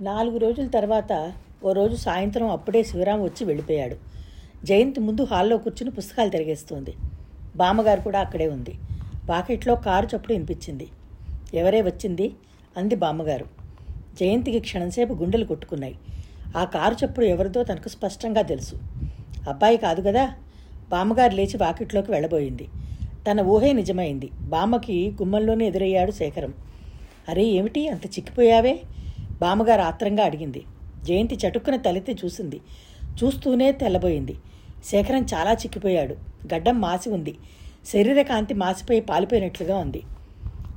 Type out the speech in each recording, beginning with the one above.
నాలుగు రోజుల తర్వాత ఓ రోజు సాయంత్రం అప్పుడే శివరాం వచ్చి వెళ్ళిపోయాడు. జయంత్ ముందు హాల్లో కూర్చుని పుస్తకాలు తిరిగేస్తుంది. బామ్మగారు కూడా అక్కడే ఉంది. పాకెట్లో కారు చప్పుడు వినిపించింది. ఎవరే వచ్చింది? అంది బామ్మగారు. జయంతికి క్షణంసేపు గుండెలు కొట్టుకున్నాయి. ఆ కారు చప్పుడు ఎవరిదో తనకు స్పష్టంగా తెలుసు. అబ్బాయి కాదు కదా? బామ్మగారు లేచి వాకిట్లోకి వెళ్ళబోయింది. తన ఊహే నిజమైంది. బామ్మకి గుమ్మంలోనే ఎదురయ్యాడు శేఖరం. అరే ఏమిటి? అంత చిక్కిపోయావే? బామ్మగారు ఆత్రంగా అడిగింది. జయంతి చటుక్కున తలెత్తి చూసింది. చూస్తూనే తెల్లబోయింది. శేఖరం చాలా చిక్కిపోయాడు. గడ్డం మాసి ఉంది. శరీర కాంతి మాసిపోయి పాలిపోయినట్లుగా ఉంది.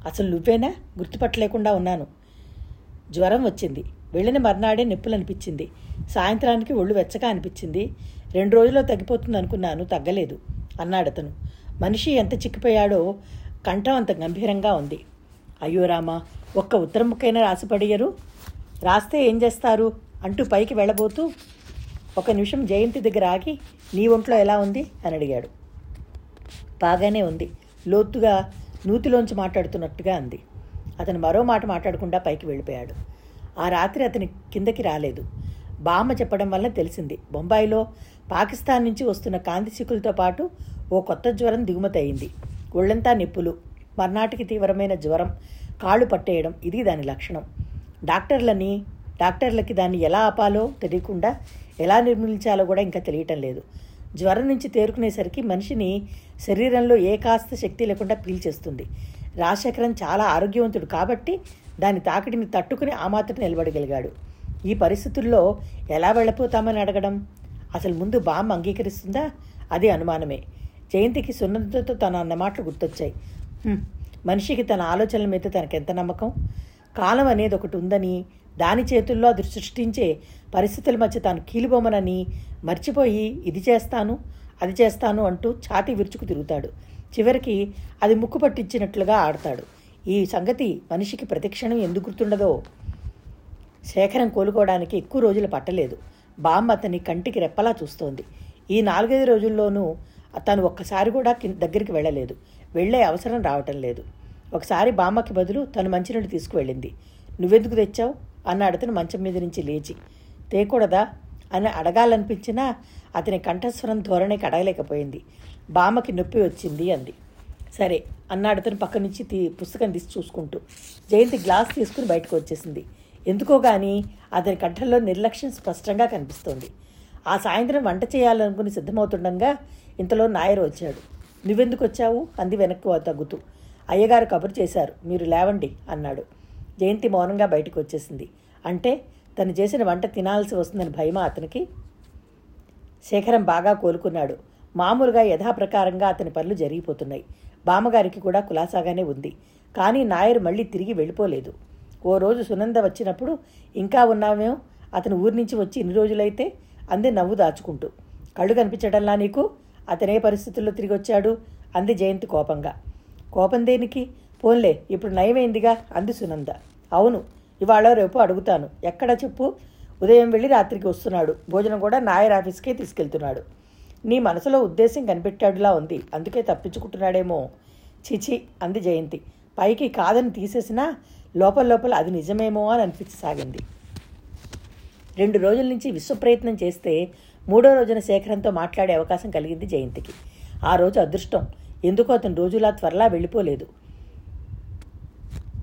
అసలు నువ్వేనా? గుర్తుపట్టలేకుండా ఉన్నాను. జ్వరం వచ్చింది. వెళ్ళిన మర్నాడే నొప్పులు అనిపించింది సాయంత్రానికి ఒళ్ళు వెచ్చగా అనిపించింది. రెండు రోజుల్లో తగ్గిపోతుంది అనుకున్నాను తగ్గలేదు అన్నాడతను మనిషి ఎంత చిక్కిపోయాడో కంఠం అంత గంభీరంగా ఉంది. అయ్యో రామా ఒక్క ఉత్తరం రాసిపడియరు? రాస్తే ఏం చేస్తారు? అంటూ పైకి వెళ్ళబోతూ ఒక నిమిషం జయంతి దగ్గర ఆగి నీ ఒంట్లో ఎలా ఉంది? అని అడిగాడు. బాగానే ఉంది. లోతుగా నూతిలోంచి మాట్లాడుతున్నట్టుగా అంది. అతను మరో మాట మాట్లాడకుండా పైకి వెళ్ళిపోయాడు. ఆ రాత్రి అతని కిందకి రాలేదు. బామ్మ చెప్పడం వల్ల తెలిసింది. బొంబాయిలో పాకిస్తాన్ నుంచి వస్తున్న కాంతి చిక్కులతో పాటు ఓ కొత్త జ్వరం దిగుమతి అయింది. ఒళ్ళంతా నిప్పులు మర్నాటికి తీవ్రమైన జ్వరం కాళ్ళు పట్టేయడం ఇది దాని లక్షణం. డాక్టర్లని డాక్టర్లకి దాన్ని ఎలా ఆపాలో తెలియకుండా ఎలా నిర్మూలించాలో కూడా ఇంకా తెలియటం లేదు. జ్వరం నుంచి తేరుకునేసరికి మనిషిని శరీరంలో ఏ కాస్త శక్తి లేకుండా పీల్చేస్తుంది. రాజశేఖరన్ చాలా ఆరోగ్యవంతుడు కాబట్టి దాని తాకిడిని తట్టుకుని ఆ మాత్రం నిలబడగలిగాడు. ఈ పరిస్థితుల్లో ఎలా వెళ్ళిపోతామని అడగడం? అసలు ముందు బామ్మ అంగీకరిస్తుందా? అది అనుమానమే. జయంతికి సున్నతతో తన అన్న మాటలు గుర్తొచ్చాయి. మనిషికి తన ఆలోచనల మీద తనకెంత నమ్మకం? కాలం అనేది ఒకటి ఉందని దాని చేతుల్లో అది సృష్టించే పరిస్థితుల మధ్య తాను కీలుబొమ్మనని మర్చిపోయి ఇది చేస్తాను అది చేస్తాను అంటూ ఛాతీ విరుచుకు తిరుగుతాడు. చివరికి అది ముక్కు పట్టించినట్లుగా ఆడతాడు. ఈ సంగతి మనిషికి ప్రతిక్షణం ఎందుకు గుర్తుండదో శేఖరం కోలుకోవడానికి ఎక్కువ రోజులు పట్టలేదు. బామ్మ అతని కంటికి రెప్పలా చూస్తోంది. ఈ నాలుగైదు రోజుల్లోనూ తను ఒక్కసారి కూడా దగ్గరికి వెళ్ళలేదు. వెళ్ళే అవసరం రావటం లేదు. ఒకసారి బామ్మకి బదులు తను మంచినీళ్ళు తీసుకువెళ్ళింది. నువ్వెందుకు తెచ్చావు? అన్నాడు అతను మంచం మీద నుంచి లేచి. తేకూడదా? అని అడగాలనిపించినా అతని కంఠస్వరం ధోరణికి అడగలేకపోయింది బామ్మకి నొప్పి వచ్చింది అంది. సరే అన్నాడు అతను పక్క నుంచి తీ పుస్తకం తీసి చూసుకుంటూ. జయంతి గ్లాస్ తీసుకుని బయటకు వచ్చేసింది. ఎందుకో కానీ అతని కంఠంలో నిర్లక్ష్యం స్పష్టంగా కనిపిస్తోంది. ఆ సాయంత్రం వంట చేయాలనుకుని సిద్ధమవుతుండగా ఇంతలో నాయర్ వచ్చాడు. నువ్వెందుకు వచ్చావు? అంది వెనక్కు తగ్గుతూ. అయ్యగారు కబురు చేశారు. మీరు లేవండి అన్నాడు. జయంతి మౌనంగా బయటకు వచ్చేసింది. అంటే తను చేసిన వంట తినాల్సి వస్తుందని భయమా అతనికి? శేఖరం బాగా కోలుకున్నాడు. మామూలుగా యథాప్రకారంగా అతని పనులు జరిగిపోతున్నాయి. బామ్మగారికి కూడా కులాసాగానే ఉంది. కానీ నాయర్ మళ్ళీ తిరిగి వెళ్ళిపోలేదు. ఓ రోజు సునంద వచ్చినప్పుడు ఇంకా ఉన్నామేమో అతను ఊరి నుంచి వచ్చి ఇన్ని రోజులైతే అంది నవ్వు దాచుకుంటూ. కళ్ళు కనిపించడంలా నీకు? అతనే పరిస్థితుల్లో తిరిగి వచ్చాడు? అంది జయంతి కోపంగా. కోపం దేనికి? పోన్లే ఇప్పుడు నయమైందిగా అంది సునంద. అవును ఇవాళ రేపు అడుగుతాను. ఎక్కడ చెప్పు? ఉదయం వెళ్ళి రాత్రికి వస్తున్నాడు. భోజనం కూడా నాయర్ ఆఫీస్కే తీసుకెళ్తున్నాడు. నీ మనసులో ఉద్దేశం కనిపెట్టాడులా ఉంది. అందుకే తప్పించుకుంటున్నాడేమో. చిచి అంది జయంతి. పైకి కాదని తీసేసినా లోపల లోపల అది నిజమేమో అని అనిపించసాగింది. రెండు రోజుల నుంచి విశ్వప్రయత్నం చేస్తే మూడో రోజున శేఖరంతో మాట్లాడే అవకాశం కలిగింది జయంతికి. ఆ రోజు అదృష్టం. ఎందుకో అతను రోజులా త్వరలా వెళ్ళిపోలేదు.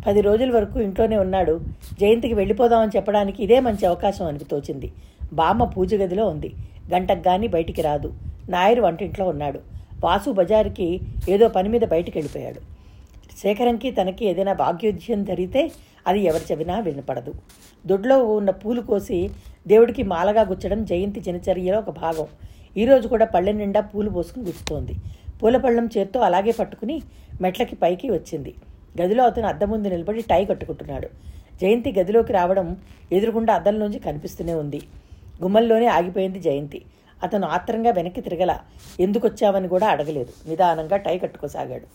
పది రోజుల వరకు ఇంట్లోనే ఉన్నాడు. జయంతికి వెళ్ళిపోదామని చెప్పడానికి ఇదే మంచి అవకాశం అని తోచింది. బామ్మ పూజ గదిలో ఉంది. గంటకు గాని బయటికి రాదు. నాయరు వంటింట్లో ఉన్నాడు. వాసు బజారుకి ఏదో పని మీద బయటికి వెళ్ళిపోయాడు శేఖరంకి తనకి ఏదైనా భాగ్యోద్యం జరిగితే అది ఎవరి చెవినా వినపడదు. దొడ్లో ఉన్న పూలు కోసి దేవుడికి మాలగా గుచ్చడం జయంతి దినచర్యలో ఒక భాగం. ఈరోజు కూడా పళ్ళె నిండా పూలు పోసుకుని గుచ్చుతోంది. పూలపళ్ళం చేత్తో అలాగే పట్టుకుని మెట్లకి పైకి వచ్చింది. గదిలో అతను అద్దం ముందు నిలబడి టై కట్టుకుంటున్నాడు. జయంతి గదిలోకి రావడం ఎదురుగుండా అద్దంలోంచి కనిపిస్తూనే ఉంది. గుమ్మల్లోనే ఆగిపోయింది జయంతి. అతను ఆత్రంగా వెనక్కి తిరగల ఎందుకు వచ్చావని కూడా అడగలేదు. నిదానంగా టై కట్టుకోసాగాడు.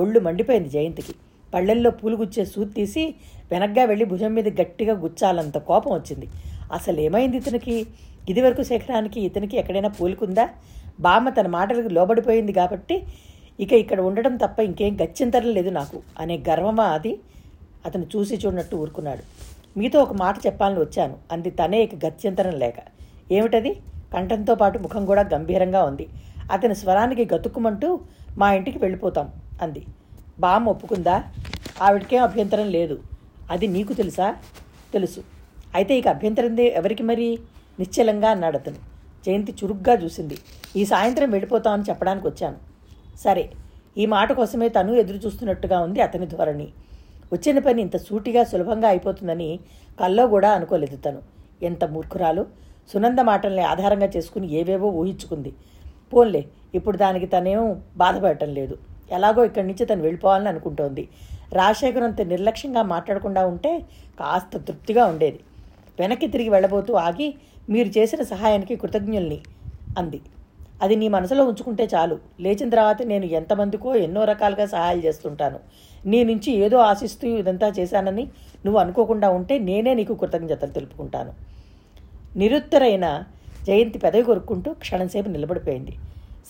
ఒళ్ళు మండిపోయింది జయంతికి. పళ్ళెల్లో పూలు గుచ్చే సూత్ తీసి వెనక్గా వెళ్ళి భుజం మీద గట్టిగా గుచ్చాలంత కోపం వచ్చింది. అసలు ఏమైంది ఇతనికి? ఇదివరకు శేఖరానికి ఇతనికి ఎక్కడైనా పూలుకుందా? బామ్మ తన మాటలకు లోబడిపోయింది కాబట్టి ఇక ఇక్కడ ఉండడం తప్ప ఇంకేం గచ్చింతరం లేదు నాకు అనే గర్వమా అది? అతను చూసి చూడనట్టు ఊరుకున్నాడు. మీతో ఒక మాట చెప్పాలని వచ్చాను అంది తనే ఇక గత్యంతరం లేక. ఏమిటది? కంఠంతో పాటు ముఖం కూడా గంభీరంగా ఉంది. అతని స్వరానికి గతుక్కుమంటూ మా ఇంటికి వెళ్ళిపోతాం అంది. బామ్మ ఒప్పుకుందా? ఆవిడకేం అభ్యంతరం లేదు. అది నీకు తెలుసా? తెలుసు. అయితే ఇక అభ్యంతరం ఎవరికి మరి? నిశ్చలంగా అన్నాడు అతను. జయంతి చురుగ్గా చూసింది. ఈ సాయంత్రం వెళ్ళిపోతామని చెప్పడానికి వచ్చాను. సరే ఈ మాట కోసమే తను ఎదురు చూస్తున్నట్టుగా ఉంది అతని ధోరణి. వచ్చిన పని ఇంత సూటిగా సులభంగా అయిపోతుందని కల్లో కూడా అనుకోలేదు తను. ఎంత మూర్ఖురాలు! సునంద మాటల్ని ఆధారంగా చేసుకుని ఏవేవో ఊహించుకుంది. పోన్లే ఇప్పుడు దానికి తనేం బాధపడటం లేదు. ఎలాగో ఇక్కడి నుంచి తను వెళ్ళిపోవాలని అనుకుంటోంది. రాజశేఖర్ అంత నిర్లక్ష్యంగా మాట్లాడకుండా ఉంటే కాస్త తృప్తిగా ఉండేది. వెనక్కి తిరిగి వెళ్ళబోతూ ఆగి మీరు చేసిన సహాయానికి కృతజ్ఞుల్ని అంది. అది నీ మనసులో ఉంచుకుంటే చాలు. లేచిన తర్వాత నేను ఎంతమందికో ఎన్నో రకాలుగా సహాయాలు చేస్తుంటాను. నీ నుంచి ఏదో ఆశిస్తూ ఇదంతా చేశానని నువ్వు అనుకోకుండా ఉంటే నేనే నీకు కృతజ్ఞతలు తెలుపుకుంటాను. నిరుత్తరైన జయంతి పెదవి కొరుక్కుంటూ క్షణంసేపు నిలబడిపోయింది.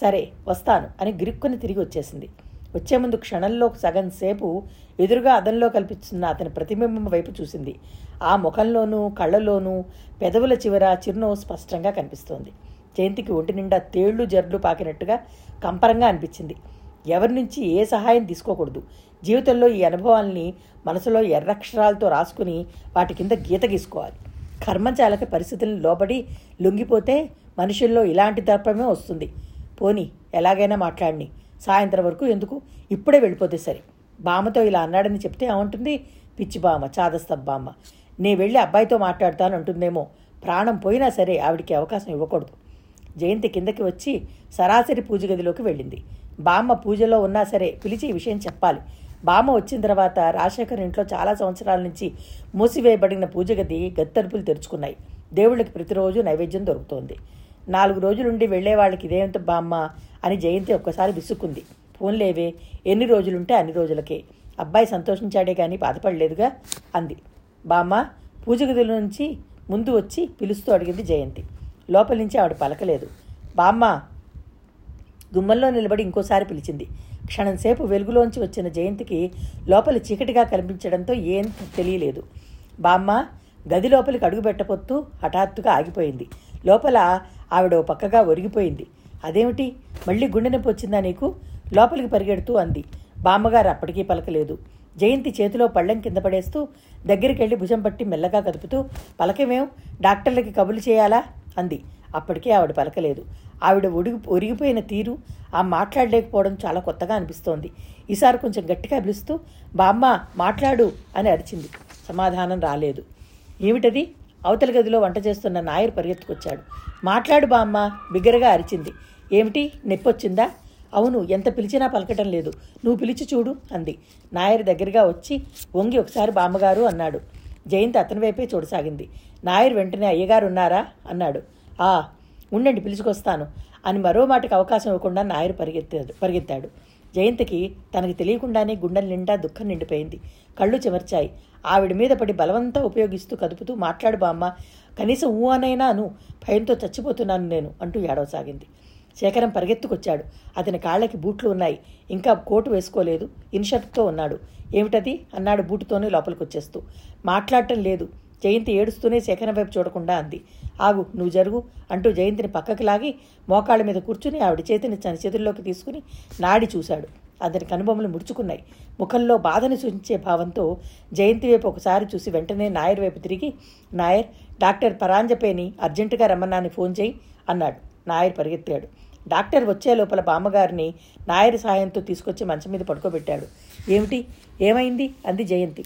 సరే వస్తాను అని గిరుక్కుని తిరిగి వచ్చేసింది. వచ్చే ముందు క్షణంలో సగం సేపు ఎదురుగా అదంలో కల్పిస్తున్న అతని ప్రతిబింబం వైపు చూసింది. ఆ ముఖంలోనూ కళ్ళలోనూ పెదవుల చివర చిరునవ్వు స్పష్టంగా కనిపిస్తోంది. జయంతికి ఒంటి నిండా తేళ్ళు జర్లు పాకినట్టుగా కంపరంగా అనిపించింది. ఎవరి నుంచి ఏ సహాయం తీసుకోకూడదు. జీవితంలో ఈ అనుభవాల్ని మనసులో ఎర్రక్షరాలతో రాసుకుని వాటి కింద గీత గీసుకోవాలి. కర్మచాలక పరిస్థితులను లోబడి లొంగిపోతే మనుషుల్లో ఇలాంటి దర్పమే వస్తుంది. పోని ఎలాగైనా మాట్లాడిని. సాయంత్రం వరకు ఎందుకు? ఇప్పుడే వెళ్ళిపోతే సరే. బామ్మతో ఇలా అన్నాడని చెప్తే ఏమంటుంది? పిచ్చి బామ్మ చాదస్తబ్ బామ్మ. నే వెళ్ళి అబ్బాయితో మాట్లాడతాను అంటుందేమో. ప్రాణం పోయినా సరే ఆవిడికి అవకాశం ఇవ్వకూడదు. జయంతి కిందకి వచ్చి సరాసరి పూజ గదిలోకి వెళ్ళింది. బామ్మ పూజలో ఉన్నా సరే పిలిచి ఈ విషయం చెప్పాలి. బామ్మ వచ్చిన తర్వాత రాజశేఖర్ ఇంట్లో చాలా సంవత్సరాల నుంచి మూసివేయబడిన పూజ గది గత్తరుపులు తెరుచుకున్నాయి. దేవుళ్ళకి ప్రతిరోజు నైవేద్యం దొరుకుతోంది. నాలుగు రోజులుండి వెళ్ళేవాళ్ళకి ఇదేంత బామ్మ అని జయంతి ఒక్కసారి విసుక్కుంది. ఫోన్లేవే ఎన్ని రోజులుంటే అన్ని రోజులకే. అబ్బాయి సంతోషించాడే కానీ బాధపడలేదుగా అంది. బామ్మ పూజ గదుల నుంచి ముందు వచ్చి పిలుస్తూ అడిగింది జయంతి. లోపలి నుంచి ఆవిడ పలకలేదు. బామ్మ గుమ్మంలో నిలబడి ఇంకోసారి పిలిచింది. క్షణంసేపు వెలుగులోంచి వచ్చిన జయంతికి లోపల చీకటిగా కనిపించడంతో ఏం తెలియలేదు. బామ్మ గది లోపలికి అడుగు పెట్టపొత్తూ హఠాత్తుగా ఆగిపోయింది. లోపల ఆవిడ ఓ పక్కగా ఒరిగిపోయింది. అదేమిటి? మళ్ళీ గుండె నొప్పి వచ్చిందా నీకు? లోపలికి పరిగెడుతూ అంది. బామ్మగారు అప్పటికీ పలకలేదు. జయంతి చేతిలో పళ్ళెం కింద పడేస్తూ దగ్గరికి వెళ్ళి భుజం పట్టి మెల్లగా కదుపుతూ పలకమేం డాక్టర్లకి కబులు చేయాలా? అంది. అప్పటికే ఆవిడ పలకలేదు. ఆవిడ ఒడిగి ఒరిగిపోయిన తీరు ఆ మాట్లాడలేకపోవడం చాలా కొత్తగా అనిపిస్తోంది. ఈసారి కొంచెం గట్టిగా పిలుస్తూ బామ్మ మాట్లాడు అని అరిచింది. సమాధానం రాలేదు. ఏమిటది? అవతల గదిలో వంట చేస్తున్న నాయర్ పరిగెత్తుకొచ్చాడు. మాట్లాడు బామ్మ బిగ్గరగా అరిచింది. ఏమిటి నొప్పొచ్చిందా? అవును ఎంత పిలిచినా పలకటం లేదు. నువ్వు పిలిచి చూడు అంది. నాయర్ దగ్గరగా వచ్చి వంగి ఒకసారి బామ్మగారు అన్నాడు. జయంతి అతని వైపే చూడసాగింది. నాయర్ వెంటనే అయ్యగారు ఉన్నారా అన్నాడు. ఆ ఉండండి పిలుచుకొస్తాను అని మరో మాటకు అవకాశం ఇవ్వకుండా నాయర్ పరిగెత్తాడు పరిగెత్తాడు. జయంతికి తనకి తెలియకుండానే గుండెల నిండా దుఃఖం నిండిపోయింది. కళ్ళు చెమర్చాయి. ఆవిడ మీద పడి బలవంతా ఉపయోగిస్తూ కదుపుతూ మాట్లాడు బామ్మ కనీసం ఊ అనైనా భయంతో చచ్చిపోతున్నాను నేను అంటూ ఏడవసాగింది. శేఖరం పరిగెత్తుకొచ్చాడు. అతని కాళ్ళకి బూట్లు ఉన్నాయి. ఇంకా కోటు వేసుకోలేదు. ఇన్షర్ట్తో ఉన్నాడు. ఏమిటది? అన్నాడు బూటుతోనే లోపలికి వచ్చేస్తూ మాట్లాడటం లేదు. జయంతి ఏడుస్తూనే శేఖరం వైపు చూడకుండా అంది. ఆగు నువ్వు జరుగు అంటూ జయంతిని పక్కకి లాగి మోకాళ్ళ మీద కూర్చుని ఆవిడ చేతిని తన చేతుల్లోకి తీసుకుని నాడి చూశాడు. అతని కనుబొమ్మలు ముడుచుకున్నాయి. ముఖంలో బాధని సూచించే భావంతో జయంతి వైపు ఒకసారి చూసి వెంటనే నాయర్ వైపు తిరిగి నాయర్ డాక్టర్ పరాంజపేని అర్జెంటుగా రమ్మన్నాని ఫోన్ చేయి అన్నాడు. నాయర్ పరిగెత్తాడు. డాక్టర్ వచ్చే లోపల బామ్మగారిని నాయర్ సాయంతో తీసుకొచ్చి మంచం మీద పడుకోబెట్టాడు. ఏమిటి? ఏమైంది? అంది జయంతి.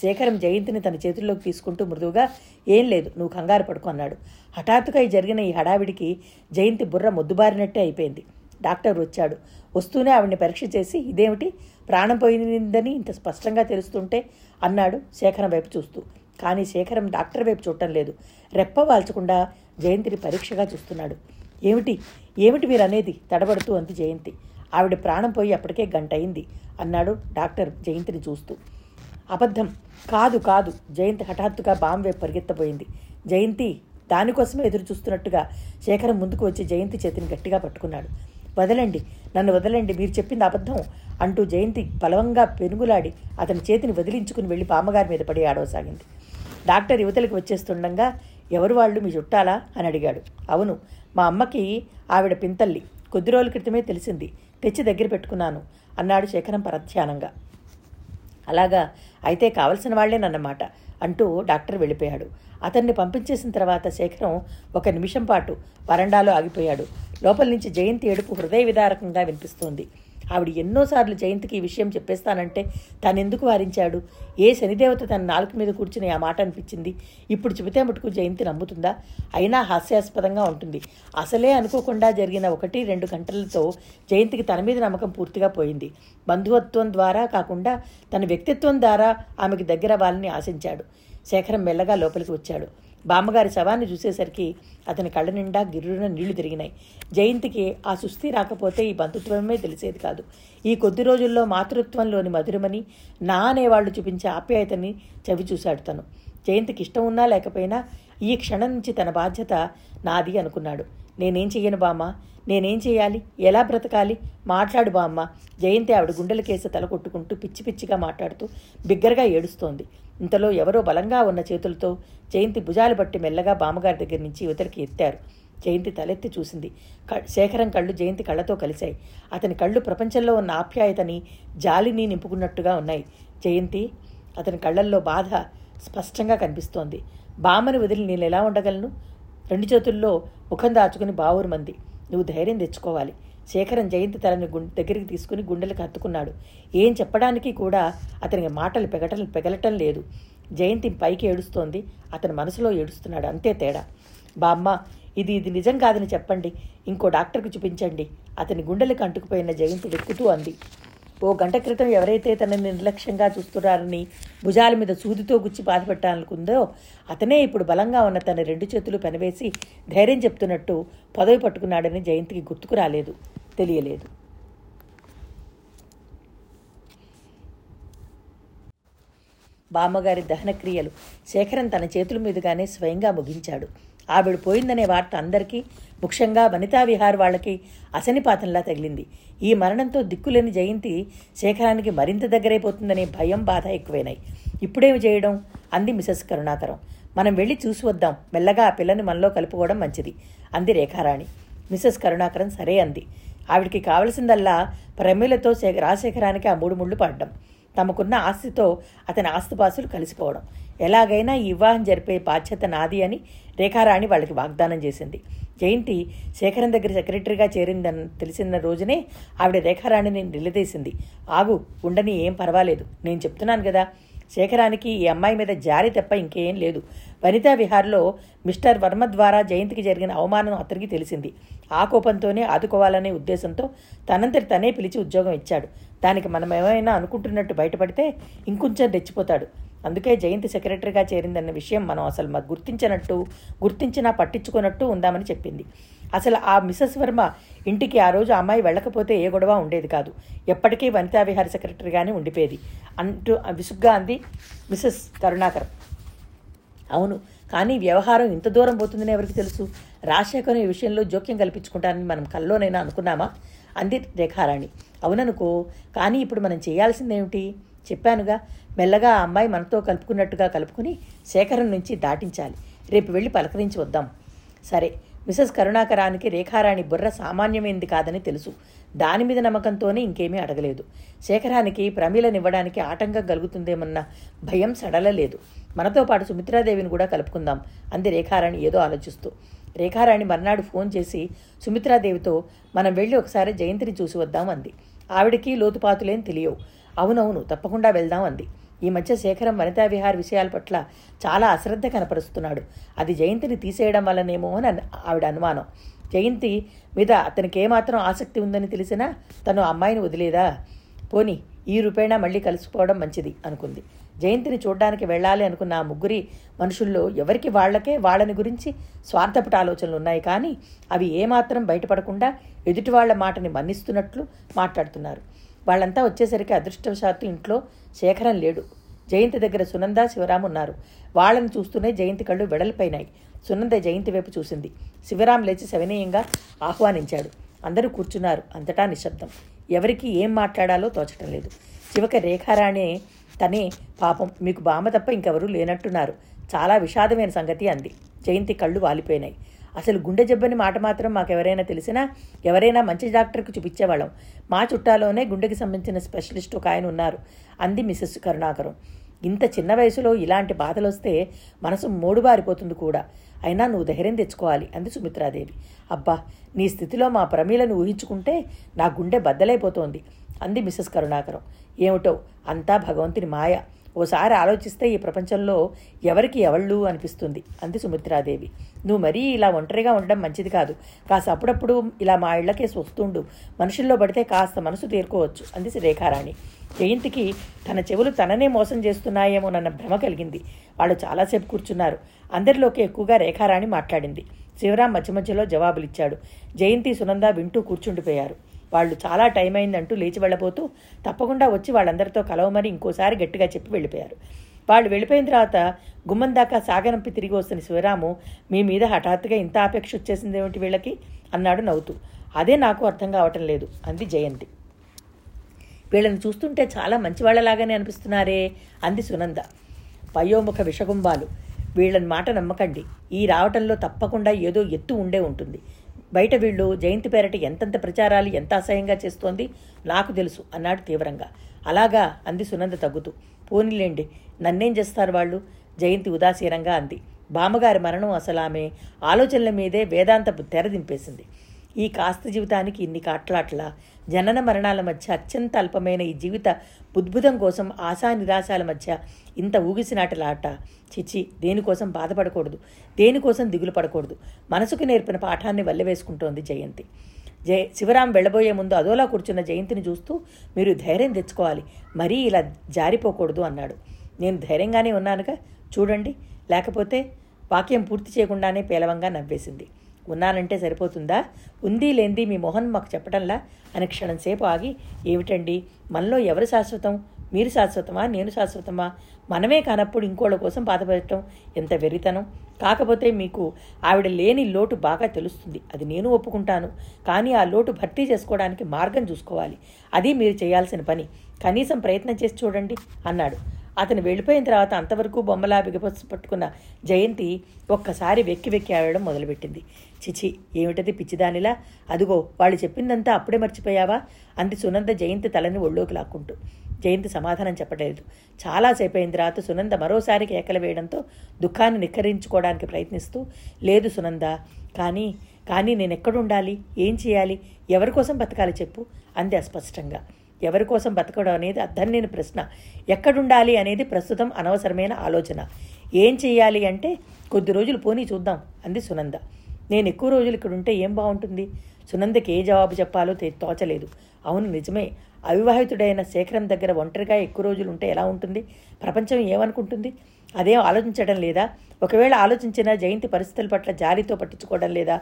శేఖరం జయంతిని తన చేతుల్లోకి తీసుకుంటూ మృదువుగా ఏం లేదు నువ్వు కంగారు పడుకు అన్నాడు. హఠాత్తుగా ఈ జరిగిన ఈ హడావిడికి జయంతి బుర్ర మొద్దుబారినట్టే అయిపోయింది. డాక్టర్ వచ్చాడు. వస్తూనే ఆవిడ్ని పరీక్ష చేసి ఇదేమిటి? ప్రాణం పోయిందని ఇంత స్పష్టంగా తెలుస్తుంటే? అన్నాడు శేఖరం వైపు చూస్తూ. కానీ శేఖరం డాక్టర్ వైపు చూడటం లేదు. రెప్ప వాల్చకుండా జయంతిని పరీక్షగా చూస్తున్నాడు. ఏమిటి? ఏమిటి మీరు అనేది తడబడుతూ అంది జయంతి. ఆవిడ ప్రాణం పోయి అప్పటికే గంట అయింది అన్నాడు డాక్టర్ జయంతిని చూస్తూ. అబద్ధం. కాదు కాదు. జయంతి హఠాత్తుగా బాంబే పరిగెత్తబోయింది. జయంతి దానికోసమే ఎదురు చూస్తున్నట్టుగా శేఖరం ముందుకు వచ్చి జయంతి చేతిని గట్టిగా పట్టుకున్నాడు. వదలండి నన్ను వదలండి మీరు చెప్పింది అబద్ధం అంటూ జయంతి బలవంగా పెనుగులాడి అతని చేతిని వదిలించుకుని వెళ్ళి బామ్మగారి మీద పడి ఆడవసాగింది. డాక్టర్ యువతలకు వచ్చేస్తుండగా ఎవరు వాళ్ళు మీ చుట్టాలా? అని అడిగాడు. అవును మా అమ్మకి ఆవిడ పింతల్లి. కొద్ది రోజుల క్రితమే తెలిసింది. తెచ్చి దగ్గర పెట్టుకున్నాను అన్నాడు శేఖరం పరధ్యానంగా. అలాగా అయితే కావలసిన వాళ్ళేనన్నమాట అంటూ డాక్టర్ వెళ్ళిపోయాడు. అతన్ని పంపించేసిన తర్వాత శేఖరం ఒక నిమిషం పాటు వరండాలో ఆగిపోయాడు. లోపల నుంచి జయంతి ఏడుపు హృదయ విదారకంగా వినిపిస్తోంది. ఆవిడ ఎన్నోసార్లు జయంతికి ఈ విషయం చెప్పేస్తానంటే తనెందుకు వారించాడు? ఏ శనిదేవత తన నాలుక మీద కూర్చుని ఆ మాట అనిపించింది? ఇప్పుడు చెబితే మటుకు జయంతి నమ్ముతుందా? అయినా హాస్యాస్పదంగా ఉంటుంది. అసలే అనుకోకుండా జరిగిన ఒకటి రెండు గంటలతో జయంతికి తన మీద నమ్మకం పూర్తిగా పోయింది. బంధువత్వం ద్వారా కాకుండా తన వ్యక్తిత్వం ద్వారా ఆమెకి దగ్గర వాళ్ళని ఆశించాడు. శేఖరం మెల్లగా లోపలికి వచ్చాడు. బామ్మగారి శవాన్ని చూసేసరికి అతని కళ్ళ నిండా గిర్రున నీళ్ళు తిరిగినాయి. జయంతికి ఆ సుస్థి రాకపోతే ఈ బంధుత్వమే తెలిసేది కాదు. ఈ కొద్ది రోజుల్లో మాతృత్వంలోని మధురమని నా అనేవాళ్ళు చూపించే ఆప్యాయతని చవి చూశాడు తను. జయంతికి ఇష్టం ఉన్నా లేకపోయినా ఈ క్షణం నుంచి తన బాధ్యత నాది అనుకున్నాడు. నేనేం చెయ్యను బామ్మ? నేనేం చేయాలి ఎలా బ్రతకాలి? మాట్లాడు బామ్మ. జయంతి ఆవిడ గుండెలకేసి తల కొట్టుకుంటూ పిచ్చి పిచ్చిగా మాట్లాడుతూ బిగ్గరగా ఏడుస్తోంది. ఇంతలో ఎవరో బలంగా ఉన్న చేతులతో జయంతి భుజాలు బట్టి మెల్లగా బామ్మగారి దగ్గర నుంచి యువతలకి ఎత్తారు. జయంతి తలెత్తి చూసింది. శేఖరం కళ్ళు జయంతి కళ్ళతో కలిశాయి. అతని కళ్ళు ప్రపంచంలో ఉన్న ఆప్యాయతని జాలిని నింపుకున్నట్టుగా ఉన్నాయి. జయంతి అతని కళ్ళల్లో బాధ స్పష్టంగా కనిపిస్తోంది. బామ్మని వదిలి నేను ఎలా ఉండగలను? రెండు చేతుల్లో ముఖం దాచుకుని బావురు మంది. నువ్వు ధైర్యం తెచ్చుకోవాలి. శేఖరం జయంతి తలని దగ్గరికి తీసుకుని గుండెలకు హత్తుకున్నాడు. ఏం చెప్పడానికి కూడా అతనికి మాటలు పెగటం పెగలటం లేదు. జయంతి పైకి ఏడుస్తోంది. అతని మనసులో ఏడుస్తున్నాడు. అంతే తేడా. బామ్మ ఇది ఇది నిజం కాదని చెప్పండి. ఇంకో డాక్టర్కి చూపించండి. అతని గుండెలకు అంటుకుపోయిన జయంతి వెక్కుతూ అంది. ఓ గంట క్రితం ఎవరైతే తనని నిర్లక్ష్యంగా చూస్తున్నారని భుజాల మీద సూదితో గుచ్చి బాధపెట్టాలనుకుందో అతనే ఇప్పుడు బలంగా ఉన్న తన రెండు చేతులు పెనవేసి ధైర్యం చెప్తున్నట్టు పదవి పట్టుకున్నాడని జయంతికి గుర్తుకు రాలేదు తెలియలేదు. బామ్మగారి దహనక్రియలు శేఖరం తన చేతుల మీదుగానే స్వయంగా ముగించాడు. ఆవిడ పోయిందనే వార్త అందరికీ ముఖ్యంగా వనితా విహార్ వాళ్ళకి అసనిపాతంలా తగిలింది. ఈ మరణంతో దిక్కులేని జయంతి శేఖరానికి మరింత దగ్గరైపోతుందనే భయం బాధ ఎక్కువైనాయి. ఇప్పుడేమి చేయడం? అంది మిసెస్ కరుణాకరం. మనం వెళ్ళి చూసి వద్దాం. మెల్లగా ఆ పిల్లని మనలో కలుపుకోవడం మంచిది అంది రేఖారాణి. మిసెస్ కరుణాకరం సరే అంది. ఆవిడికి కావలసిందల్లా ప్రమిలతో రాజశేఖరానికి ఆ మూడు ముళ్ళు పడ్డం తమకున్న ఆస్తితో అతని ఆస్తిపాసులు కలిసిపోవడం. ఎలాగైనా ఈ వివాహం జరిపే బాధ్యత నాది అని రేఖారాణి వాళ్ళకి వాగ్దానం చేసింది. జయంతి శేఖరం దగ్గర సెక్రటరీగా చేరిందని తెలిసిన రోజునే ఆవిడ రేఖారాణిని నిలదీసింది. ఆగు ఉండని ఏం పర్వాలేదు. నేను చెప్తున్నాను కదా శేఖరానికి ఈ అమ్మాయి మీద జారి తప్ప ఇంకేం లేదు. వనితా విహార్లో మిస్టర్ వర్మ ద్వారా జయంతికి జరిగిన అవమానం అతనికి తెలిసింది. ఆ కోపంతోనే ఆదుకోవాలనే ఉద్దేశంతో తనంతటి తనే పిలిచి ఉద్యోగం ఇచ్చాడు. దానికి మనం ఏమైనా అనుకుంటున్నట్టు బయటపడితే ఇంకొంచెం రెచ్చిపోతాడు. అందుకే జయంతి సెక్రటరీగా చేరిందన్న విషయం మనం అసలు గుర్తించినట్టు గుర్తించినా పట్టించుకున్నట్టు ఉందామని చెప్పింది. అసలు ఆ మిసెస్ వర్మ ఇంటికి ఆ రోజు అమ్మాయి వెళ్ళకపోతే ఏ గొడవ ఉండేది కాదు. ఎప్పటికీ వనితా విహార సెక్రటరీగానే ఉండిపోయేది. అంటూ విసుగ్గా అంది మిసెస్ కరుణాకర్ అవును కానీ వ్యవహారం ఇంత దూరం పోతుందని ఎవరికి తెలుసు? రాజశేఖరం ఈ విషయంలో జోక్యం కల్పించుకుంటానని మనం కల్లోనైనా అనుకున్నామా? అంది రేఖారాణి. అవుననుకో కానీ ఇప్పుడు మనం చేయాల్సిందేమిటి? చెప్పానుగా మెల్లగా ఆ అమ్మాయి మనతో కలుపుకున్నట్టుగా కలుపుకుని శేఖరం నుంచి దాటించాలి. రేపు వెళ్ళి పలకరించి వద్దాం. సరే మిసెస్ కరుణాకరానికి రేఖారాణి బుర్ర సామాన్యమైంది కాదని తెలుసు. దాని మీద నమ్మకంతోనే ఇంకేమీ అడగలేదు. శేఖరానికి ప్రమీలనివ్వడానికి ఆటంకం కలుగుతుందేమన్న భయం సడలలేదు మనతో పాటు సుమిత్రాదేవిని కూడా కలుపుకుందాం అంది రేఖారాణి ఏదో ఆలోచిస్తూ. రేఖారాణి మర్నాడు ఫోన్ చేసి సుమిత్రాదేవితో మనం వెళ్ళి ఒకసారి జయంతిని చూసి వద్దాం అంది. ఆవిడకి లోతుపాతులేం తెలియవు. అవునవును తప్పకుండా వెళ్దాం అంది. ఈ మధ్య శేఖరం వనితా విహార్ విషయాల పట్ల చాలా అశ్రద్ధ కనపరుస్తున్నాడు. అది జయంతిని తీసేయడం వల్లనేమో అని ఆవిడ అనుమానం. జయంతి మీద అతనికి ఏమాత్రం ఆసక్తి ఉందని తెలిసినా తను అమ్మాయిని వదిలేదా? పోని ఈ రూపేణా మళ్ళీ కలిసిపోవడం మంచిది అనుకుంది. జయంతిని చూడ్డానికి వెళ్ళాలి అనుకున్న ఆ ముగ్గురి మనుషుల్లో ఎవరికి వాళ్ళకే వాళ్ళని గురించి స్వార్థపట ఆలోచనలు ఉన్నాయి కానీ అవి ఏమాత్రం బయటపడకుండా ఎదుటి వాళ్ళ మాటని మన్నిస్తున్నట్లు మాట్లాడుతున్నారు. వాళ్ళంతా వచ్చేసరికి అదృష్టవశాత్తు ఇంట్లో శేఖరం లేడు. జయంతి దగ్గర సునంద శివరాం ఉన్నారు. వాళ్ళని చూస్తూనే జయంతి కళ్ళు వెడలిపోయినాయి సునంద జయంతి వైపు చూసింది. శివరాం లేచి సవినయంగా ఆహ్వానించాడు. అందరూ కూర్చున్నారు. అంతటా నిశ్శబ్దం. ఎవరికి ఏం మాట్లాడాలో తోచటం లేదు. శివక రేఖారాణి తనే పాపం మీకు బామ తప్ప ఇంకెవరూ లేనట్టున్నారు. చాలా విషాదమైన సంగతి అంది. జయంతి కళ్ళు వాలిపోయినాయి. అసలు గుండె జబ్బని మాట మాత్రం మాకెవరైనా తెలిసినా ఎవరైనా మంచి డాక్టర్కి చూపించేవాళ్ళం. మా చుట్టాలోనే గుండెకి సంబంధించిన స్పెషలిస్ట్ ఒక ఆయన ఉన్నారు. అంది మిసెస్ కరుణాకరం. ఇంత చిన్న వయసులో ఇలాంటి బాధలు వస్తే మనసు మోడుబారిపోతుంది కూడా. అయినా నువ్వు ధైర్యం తెచ్చుకోవాలి అంది సుమిత్రాదేవి. అబ్బా నీ స్థితిలో మా ప్రమీలను ఊహించుకుంటే నా గుండె బద్దలైపోతోంది అంది మిసెస్ కరుణాకరం. ఏమిటో అంతా భగవంతుని మాయ. ఓసారి ఆలోచిస్తే ఈ ప్రపంచంలో ఎవరికి ఎవళ్ళు అనిపిస్తుంది. అంది సుమిత్రాదేవి. నువ్వు మరీ ఇలా ఒంటరిగా ఉండడం మంచిది కాదు. కాస్త అప్పుడప్పుడు ఇలా మా ఇళ్ళకేసి వస్తుండు మనుషుల్లో పడితే కాస్త మనసు తీరుకోవచ్చు అంది రేఖారాణి జయంతికి తన చెవులు తననే మోసం చేస్తున్నాయేమోనన్న భ్రమ కలిగింది. వాళ్ళు చాలాసేపు కూర్చున్నారు. అందరిలోకి ఎక్కువగా రేఖారాణి మాట్లాడింది. శివరాం మధ్య మధ్యలో జవాబులిచ్చాడు. జయంతి సునంద వింటూ కూర్చుండిపోయారు. వాళ్ళు చాలా టైం అయిందంటూ లేచి వెళ్ళబోతూ తప్పకుండా వచ్చి వాళ్ళందరితో కలవమని ఇంకోసారి గట్టిగా చెప్పి వెళ్ళిపోయారు. వాళ్ళు వెళ్ళిపోయిన తర్వాత గుమ్మం దాకా సాగనంపి తిరిగి వస్తున్న శివరాము మీ మీద హఠాత్తుగా ఇంత ఆపేక్ష వచ్చేసింది ఏమిటి వీళ్ళకి? అన్నాడు నవ్వుతూ. అదే నాకు అర్థం కావటం లేదు అంది జయంతి. వీళ్ళని చూస్తుంటే చాలా మంచివాళ్ళలాగానే అనిపిస్తున్నారే అంది సునంద. పయోముఖ విషగుంబాలు వీళ్ళని మాట నమ్మకండి. ఈ రావటంలో తప్పకుండా ఏదో ఎత్తు ఉండే ఉంటుంది. బయట వీళ్ళు జయంతి పేరటి ఎంతెంత ప్రచారాలు ఎంత అసహ్యంగా చేస్తోంది నాకు తెలుసు అన్నాడు తీవ్రంగా. అలాగా అంది సునంద తగ్గుతూ. పోనీలేండి నన్నేం చేస్తారు వాళ్ళు? జయంతి ఉదాసీనంగా అంది. బామ్మగారి మరణం అసలు ఆమె ఆలోచనల మీదే వేదాంతపు తెర దింపేసింది. ఈ కాస్త జీవితానికి ఇన్ని కాట్లాట్ల. జనన మరణాల మధ్య అత్యంత అల్పమైన ఈ జీవిత బుద్భుతం కోసం ఆశా నిరాశాల మధ్య ఇంత ఊగిసినాటలాట చిచి దేనికోసం బాధపడకూడదు. దేనికోసం దిగులు పడకూడదు. మనసుకు నేర్పిన పాఠాన్ని వల్లవేసుకుంటోంది జయంతి. జయ శివరాం వెళ్ళబోయే ముందు అదోలా కూర్చున్న జయంతిని చూస్తూ మీరు ధైర్యం తెచ్చుకోవాలి. మరీ ఇలా జారిపోకూడదు అన్నాడు. నేను ధైర్యంగానే ఉన్నానుగా? చూడండి. లేకపోతే వాక్యం పూర్తి చేయకుండానే పేలవంగా నవ్వేసింది. ఉన్నానంటే సరిపోతుందా? ఉంది లేంది మీ మొహన్ మాకు చెప్పడంలా అని క్షణం సేపు ఆగి ఏమిటండి? మనలో ఎవరు శాశ్వతం? మీరు శాశ్వతమా? నేను శాశ్వతమా? మనమే కానప్పుడు ఇంకోళ్ళ కోసం బాధపడటం ఎంత వెరితనం కాకపోతే మీకు ఆవిడ లేని లోటు బాగా తెలుస్తుంది. అది నేను ఒప్పుకుంటాను. కానీ ఆ లోటు భర్తీ చేసుకోవడానికి మార్గం చూసుకోవాలి. అది మీరు చేయాల్సిన పని. కనీసం ప్రయత్నం చేసి చూడండి అన్నాడు. అతను వెళ్ళిపోయిన తర్వాత అంతవరకు బొమ్మలా బిగపసు పట్టుకున్న జయంతి ఒక్కసారి వెక్కి వెక్కి ఆడడం మొదలుపెట్టింది. చిచి ఏమిటది పిచ్చిదానిలా? అదిగో వాళ్ళు చెప్పిందంతా అప్పుడే మర్చిపోయావా? అంది సునంద జయంతి తలని ఒళ్ళోకి లాక్కుంటూ. జయంతి సమాధానం చెప్పలేదు. చాలాసేపు అయిన తర్వాత సునంద మరోసారి కేకలు వేయడంతో దుఃఖాన్ని నిక్కరించుకోవడానికి ప్రయత్నిస్తూ లేదు సునంద కానీ కానీ నేను ఎక్కడుండాలి ఏం చేయాలి? ఎవరి కోసం బతకాలి చెప్పు అంది అస్పష్టంగా. ఎవరి కోసం బతకడం అనేది అర్థం లేని ప్రశ్న. ఎక్కడుండాలి అనేది ప్రస్తుతం అనవసరమైన ఆలోచన. ఏం చేయాలి అంటే కొద్ది రోజులు పోనీ చూద్దాం అంది సునంద. నేను ఎక్కువ రోజులు ఇక్కడ ఉంటే ఏం బాగుంటుంది? సునందకి ఏ జవాబు చెప్పాలో తోచలేదు. అవును నిజమే. అవివాహితుడైన శేఖరం దగ్గర ఒంటరిగా ఎక్కువ రోజులు ఉంటే ఎలా ఉంటుంది? ప్రపంచం ఏమనుకుంటుంది? అదేం ఆలోచించడం లేదా? ఒకవేళ ఆలోచించిన జయంతి పరిస్థితుల పట్ల జాలితో పట్టించుకోవడం లేదా?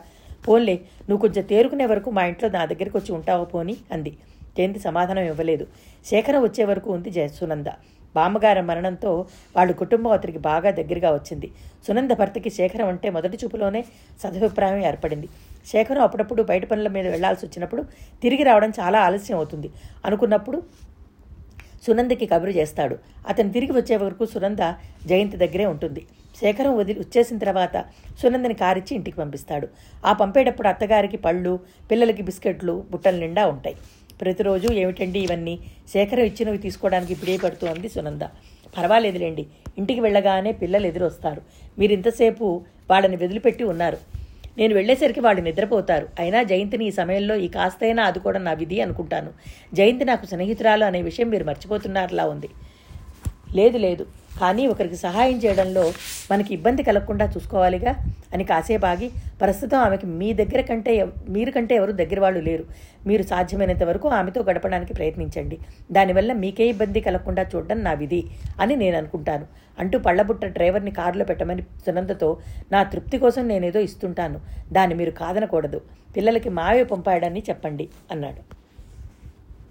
పోన్లే నువ్వు కొంచెం తేరుకునే వరకు మా ఇంట్లో నా దగ్గరికి వచ్చి ఉంటావో పోని? అంది. జయంతి సమాధానం ఇవ్వలేదు. శేఖరం వచ్చే వరకు ఉంది జయ సునంద. బామ్మగారి మరణంతో వాళ్ళ కుటుంబం అతనికి బాగా దగ్గరగా వచ్చింది. సునంద భర్తకి శేఖరం అంటే మొదటి చూపులోనే సదభిప్రాయం ఏర్పడింది. శేఖరం అప్పుడప్పుడు బయట పనుల మీద వెళ్ళాల్సి వచ్చినప్పుడు తిరిగి రావడం చాలా ఆలస్యం అవుతుంది. అనుకున్నప్పుడు సునందకి కబురు చేస్తాడు. అతను తిరిగి వచ్చే వరకు సునంద జయంతి దగ్గరే ఉంటుంది. శేఖరం వదిలి వచ్చేసిన తర్వాత సునందని కారిచ్చి ఇంటికి పంపిస్తాడు. ఆ పంపేటప్పుడు అత్తగారికి పళ్ళు పిల్లలకి బిస్కెట్లు బుట్టల నిండా ఉంటాయి. ప్రతిరోజు ఏమిటండి ఇవన్నీ? శేఖరం ఇచ్చినవి తీసుకోవడానికి ఇప్పుడే పడుతోంది సునంద. పర్వాలేదులేండి. ఇంటికి వెళ్ళగానే పిల్లలు ఎదురొస్తారు. మీరు ఇంతసేపు వాళ్ళని వదిలిపెట్టి ఉన్నారు. నేను వెళ్ళేసరికి వాళ్ళు నిద్రపోతారు. అయినా జయంతిని ఈ సమయంలో ఈ కాస్తైనా అది కూడా నా విధి అనుకుంటాను. జయంతి నాకు స్నేహితురాలు అనే విషయం మీరు మర్చిపోతున్నారులా ఉంది. లేదు లేదు. కానీ ఒకరికి సహాయం చేయడంలో మనకి ఇబ్బంది కలగకుండా చూసుకోవాలిగా అని కాసేపు ఆగి ప్రస్తుతం ఆమెకి మీ దగ్గర కంటే మీరు కంటే ఎవరు దగ్గర వాళ్ళు లేరు. మీరు సాధ్యమైనంత వరకు ఆమెతో గడపడానికి ప్రయత్నించండి. దానివల్ల మీకే ఇబ్బంది కలగకుండా చూడడం నా విధి అని నేను అనుకుంటాను. అంటూ పళ్ళబుట్ట డ్రైవర్ని కారులో పెట్టమని సునందతో నా తృప్తి కోసం నేనేదో ఇస్తుంటాను. దాన్ని మీరు కాదనకూడదు. పిల్లలకి మావే పంపాడని చెప్పండి అన్నాడు.